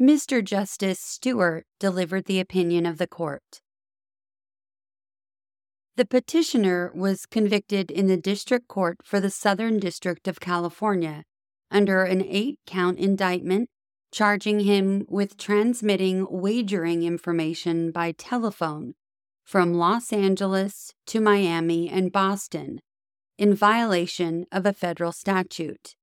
Mr. Justice Stewart delivered the opinion of the court. The petitioner was convicted in the district court for the Southern District of California under an eight count indictment charging him with transmitting wagering information by telephone from Los Angeles to Miami and Boston in violation of a federal statute.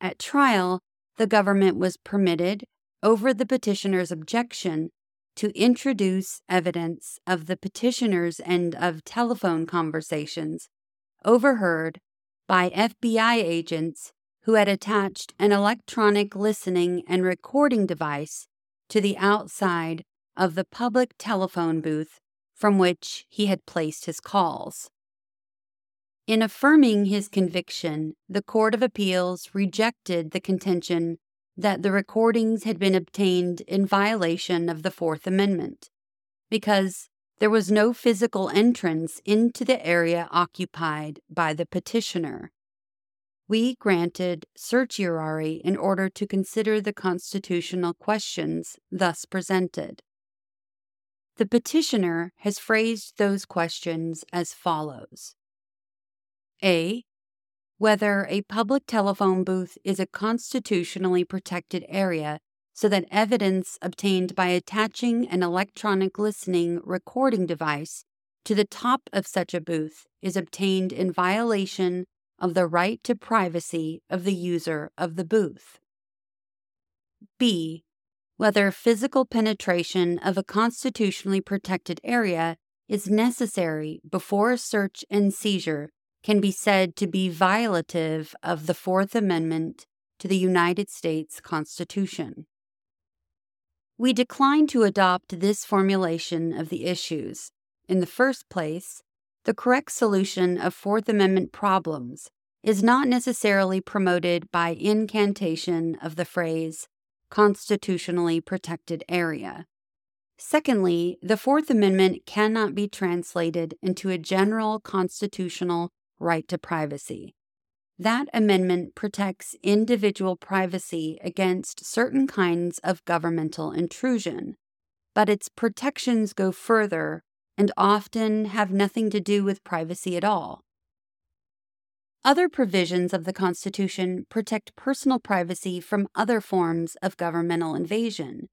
At trial, the government was permitted, over the petitioner's objection, to introduce evidence of the petitioner's and of telephone conversations overheard by FBI agents who had attached an electronic listening and recording device to the outside of the public telephone booth from which he had placed his calls. In affirming his conviction, the Court of Appeals rejected the contention that the recordings had been obtained in violation of the Fourth Amendment because there was no physical entrance into the area occupied by the petitioner. We granted certiorari in order to consider the constitutional questions thus presented. The petitioner has phrased those questions as follows A whether a public telephone booth is a constitutionally protected area so that evidence obtained by attaching an electronic listening recording device to the top of such a booth is obtained in violation of the right to privacy of the user of the booth. B. Whether physical penetration of a constitutionally protected area is necessary before a search and seizure can be said to be violative of the Fourth Amendment to the United States Constitution. We decline to adopt this formulation of the issues. In the first place, the correct solution of Fourth Amendment problems is not necessarily promoted by incantation of the phrase constitutionally protected area. Secondly, the Fourth Amendment cannot be translated into a general constitutional right to privacy. That amendment protects individual privacy against certain kinds of governmental intrusion, but its protections go further and often have nothing to do with privacy at all. Other provisions of the Constitution protect personal privacy from other forms of governmental invasion.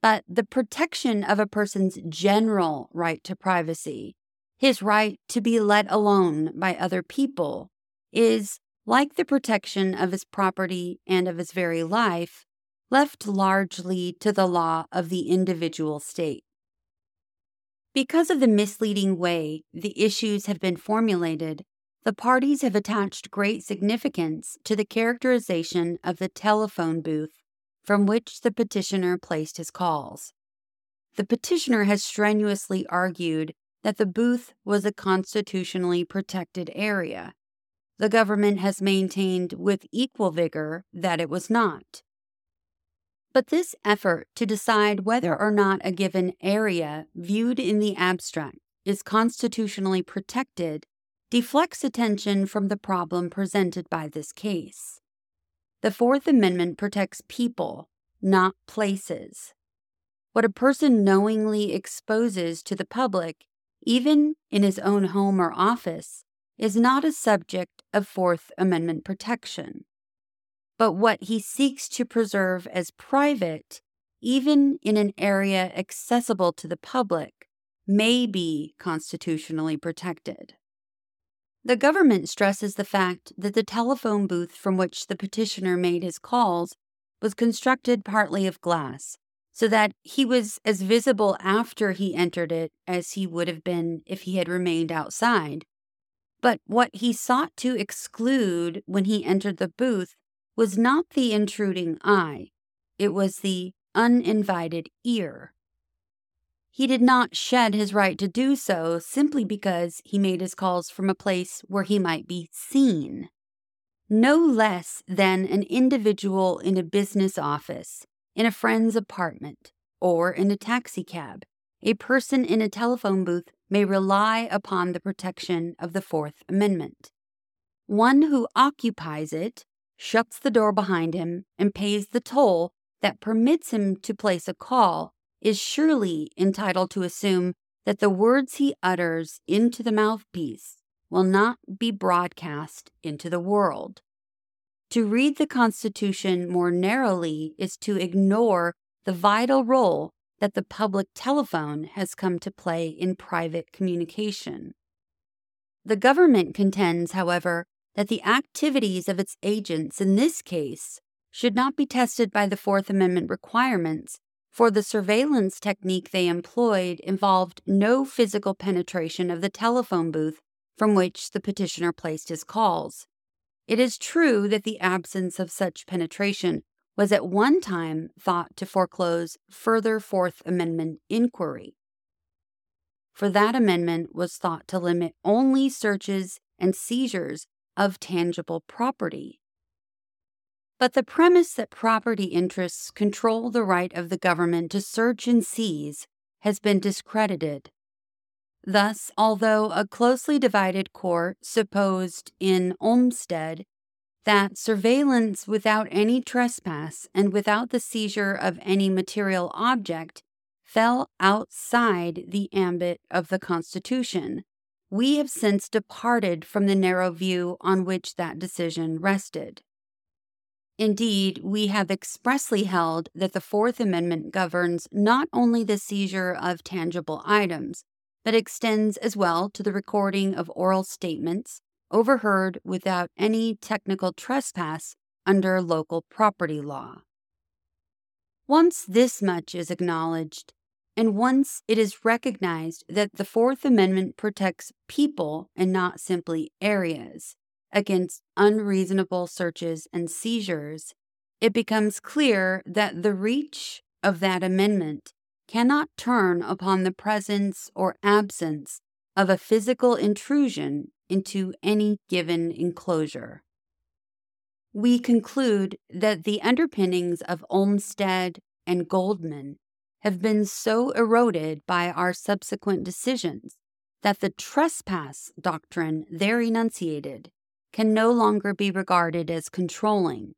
But the protection of a person's general right to privacy his right to be let alone by other people is, like the protection of his property and of his very life, left largely to the law of the individual state. Because of the misleading way the issues have been formulated, the parties have attached great significance to the characterization of the telephone booth from which the petitioner placed his calls. The petitioner has strenuously argued that the booth was a constitutionally protected area. The government has maintained with equal vigor that it was not. But this effort to decide whether or not a given area, viewed in the abstract, is constitutionally protected deflects attention from the problem presented by this case. The Fourth Amendment protects people, not places. What a person knowingly exposes to the public even in his own home or office, is not a subject of Fourth Amendment protection. But what he seeks to preserve as private, even in an area accessible to the public, may be constitutionally protected. The government stresses the fact that the telephone booth from which the petitioner made his calls was constructed partly of glass, so that he was as visible after he entered it as he would have been if he had remained outside. But what he sought to exclude when he entered the booth was not the intruding eye, it was the uninvited ear. He did not shed his right to do so simply because he made his calls from a place where he might be seen. No less than an individual in a business office in a friend's apartment, or in a taxicab, a person in a telephone booth may rely upon the protection of the Fourth Amendment. One who occupies it shuts the door behind him and pays the toll that permits him to place a call is surely entitled to assume that the words he utters into the mouthpiece will not be broadcast into the world. To read the Constitution more narrowly is to ignore the vital role that the public telephone has come to play in private communication. The government contends, however, that the activities of its agents in this case should not be tested by the Fourth Amendment requirements, for the surveillance technique they employed involved no physical penetration of the telephone booth from which the petitioner placed his calls. It is true that the absence of such penetration was at one time thought to foreclose further Fourth Amendment inquiry. For that amendment was thought to limit only searches and seizures of tangible property. But the premise that property interests control the right of the government to search and seize has been discredited. Thus, although a closely divided court supposed in Olmstead that surveillance without any trespass and without the seizure of any material object fell outside the ambit of the Constitution, we have since departed from the narrow view on which that decision rested. Indeed, we have expressly held that the Fourth Amendment governs not only the seizure of tangible items, but extends as well to the recording of oral statements overheard without any technical trespass under local property law. Once this much is acknowledged, and once it is recognized that the Fourth Amendment protects people and not simply areas against unreasonable searches and seizures, it becomes clear that the reach of that amendment cannot turn upon the presence or absence of a physical intrusion into any given enclosure. We conclude that the underpinnings of Olmstead and Goldman have been so eroded by our subsequent decisions that the trespass doctrine there enunciated can no longer be regarded as controlling.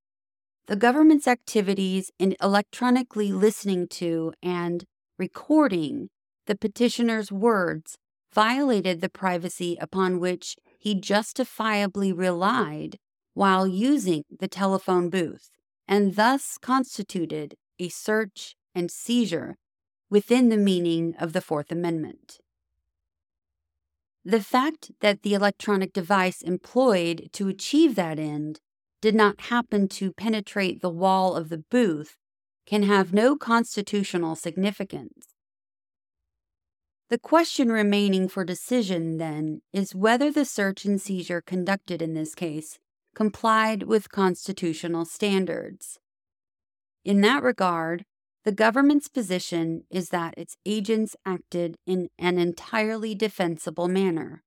The government's activities in electronically listening to and recording the petitioner's words violated the privacy upon which he justifiably relied while using the telephone booth, and thus constituted a search and seizure within the meaning of the Fourth Amendment. The fact that the electronic device employed to achieve that end did not happen to penetrate the wall of the booth can have no constitutional significance. The question remaining for decision, then, is whether the search and seizure conducted in this case complied with constitutional standards. In that regard, the government's position is that its agents acted in an entirely defensible manner.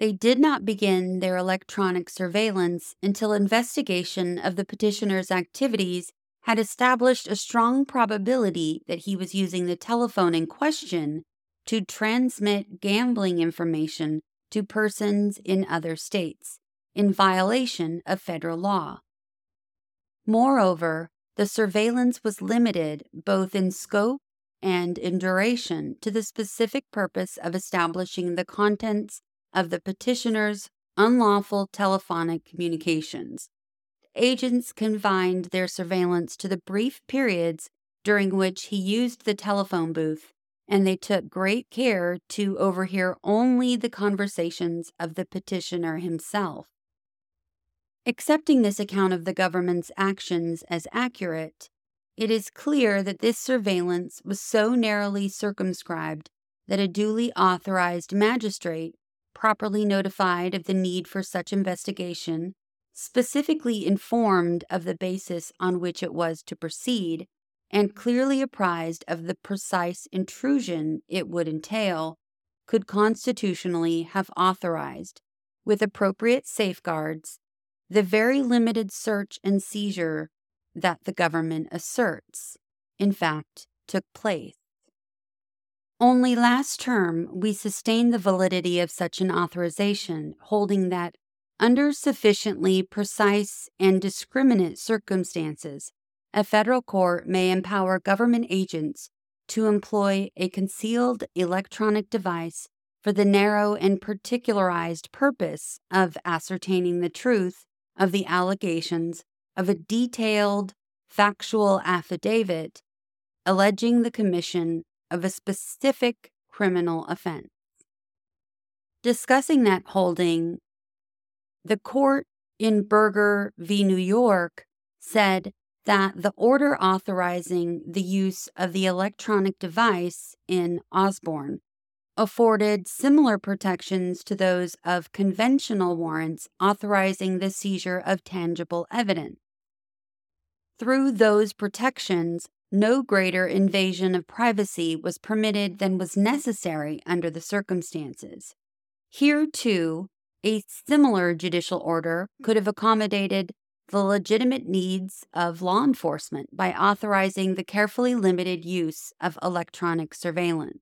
They did not begin their electronic surveillance until investigation of the petitioner's activities had established a strong probability that he was using the telephone in question to transmit gambling information to persons in other states, in violation of federal law. Moreover, the surveillance was limited both in scope and in duration to the specific purpose of establishing the contents of the petitioner's unlawful telephonic communications agents confined their surveillance to the brief periods during which he used the telephone booth, and they took great care to overhear only the conversations of the petitioner himself. Accepting this account of the government's actions as accurate, it is clear that this surveillance was so narrowly circumscribed that a duly authorized magistrate, properly notified of the need for such investigation, specifically informed of the basis on which it was to proceed, and clearly apprised of the precise intrusion it would entail, could constitutionally have authorized, with appropriate safeguards, the very limited search and seizure that the government asserts, in fact, took place. Only last term, we sustained the validity of such an authorization, holding that under sufficiently precise and discriminate circumstances, a federal court may empower government agents to employ a concealed electronic device for the narrow and particularized purpose of ascertaining the truth of the allegations of a detailed factual affidavit alleging the commission of a specific criminal offense. Discussing that holding, the court in Berger v. New York said that the order authorizing the use of the electronic device in Osborn afforded similar protections to those of conventional warrants authorizing the seizure of tangible evidence. Through those protections, no greater invasion of privacy was permitted than was necessary under the circumstances. Here, too, a similar judicial order could have accommodated the legitimate needs of law enforcement by authorizing the carefully limited use of electronic surveillance.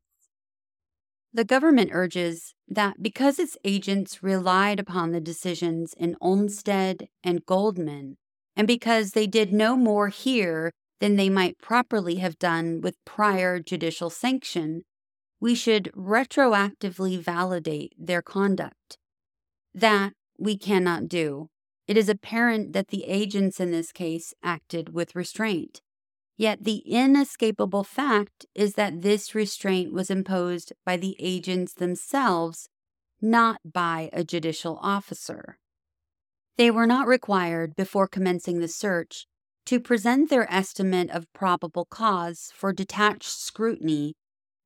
The government urges that because its agents relied upon the decisions in Olmstead and Goldman, and because they did no more here than they might properly have done with prior judicial sanction, we should retroactively validate their conduct. That we cannot do. It is apparent that the agents in this case acted with restraint. Yet the inescapable fact is that this restraint was imposed by the agents themselves, not by a judicial officer. They were not required, before commencing the search, to present their estimate of probable cause for detached scrutiny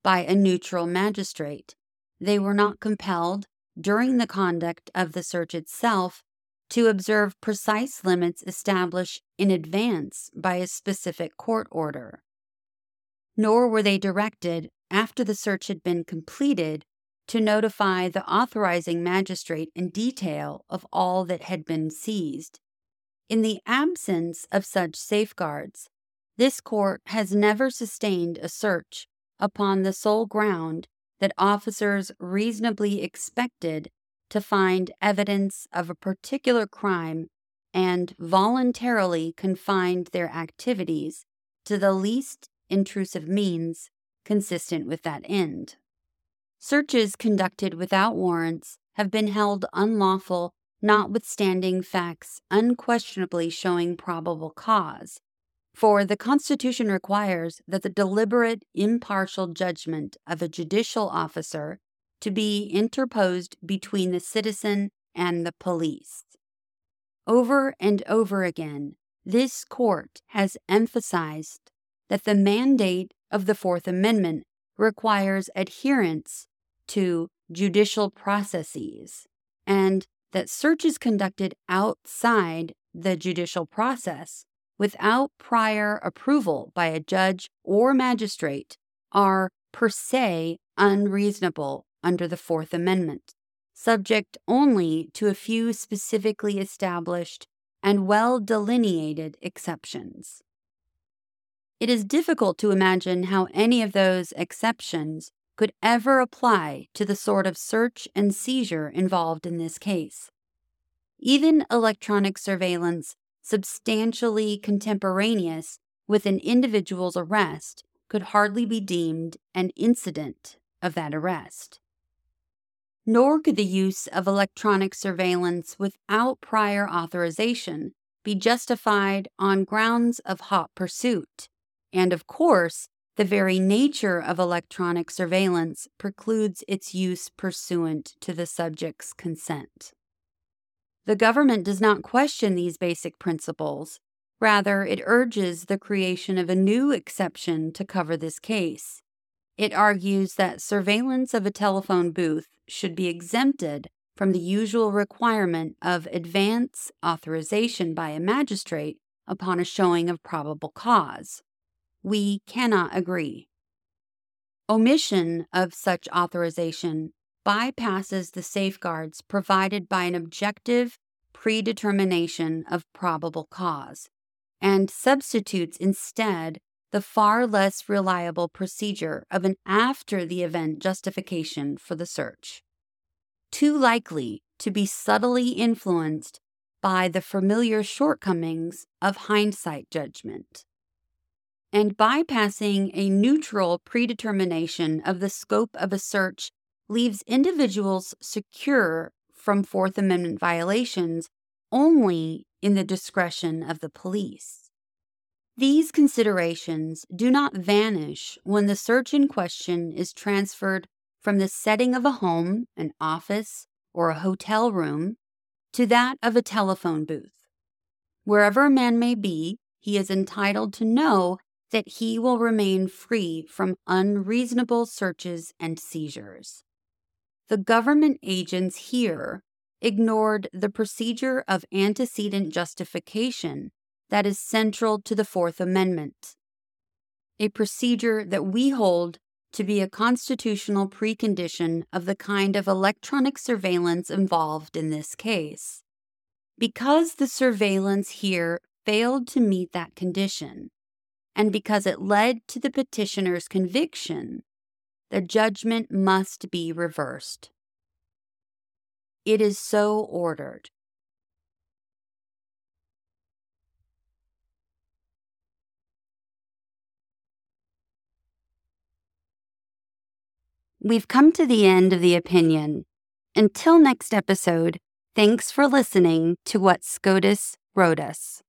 by a neutral magistrate. They were not compelled, during the conduct of the search itself, to observe precise limits established in advance by a specific court order. Nor were they directed, after the search had been completed, to notify the authorizing magistrate in detail of all that had been seized. In the absence of such safeguards, this court has never sustained a search upon the sole ground that officers reasonably expected to find evidence of a particular crime and voluntarily confined their activities to the least intrusive means consistent with that end. Searches conducted without warrants have been held unlawful, notwithstanding facts unquestionably showing probable cause. For the Constitution requires that the deliberate, impartial judgment of a judicial officer to be interposed between the citizen and the police. Over and over again, this court has emphasized that the mandate of the Fourth Amendment requires adherence to judicial processes and that searches conducted outside the judicial process without prior approval by a judge or magistrate are per se unreasonable under the Fourth Amendment, subject only to a few specifically established and well delineated exceptions. It is difficult to imagine how any of those exceptions could ever apply to the sort of search and seizure involved in this case. Even electronic surveillance substantially contemporaneous with an individual's arrest could hardly be deemed an incident of that arrest nor could the use of electronic surveillance without prior authorization be justified on grounds of hot pursuit. And of course, the very nature of electronic surveillance precludes its use pursuant to the subject's consent. The government does not question these basic principles. Rather, it urges the creation of a new exception to cover this case. It argues that surveillance of a telephone booth should be exempted from the usual requirement of advance authorization by a magistrate upon a showing of probable cause. We cannot agree. Omission of such authorization bypasses the safeguards provided by an objective predetermination of probable cause and substitutes instead the far less reliable procedure of an after the event justification for the search. Too likely to be subtly influenced by the familiar shortcomings of hindsight judgment. and bypassing a neutral predetermination of the scope of a search leaves individuals secure from Fourth Amendment violations only in the discretion of the police. These considerations do not vanish when the search in question is transferred from the setting of a home, an office, or a hotel room to that of a telephone booth. Wherever a man may be, he is entitled to know that he will remain free from unreasonable searches and seizures. The government agents here ignored the procedure of antecedent justification that is central to the Fourth Amendment, a procedure that we hold to be a constitutional precondition of the kind of electronic surveillance involved in this case. Because the surveillance here failed to meet that condition, and because it led to the petitioner's conviction, the judgment must be reversed. It is so ordered. We've come to the end of the opinion. Until next episode, thanks for listening to what SCOTUS wrote us.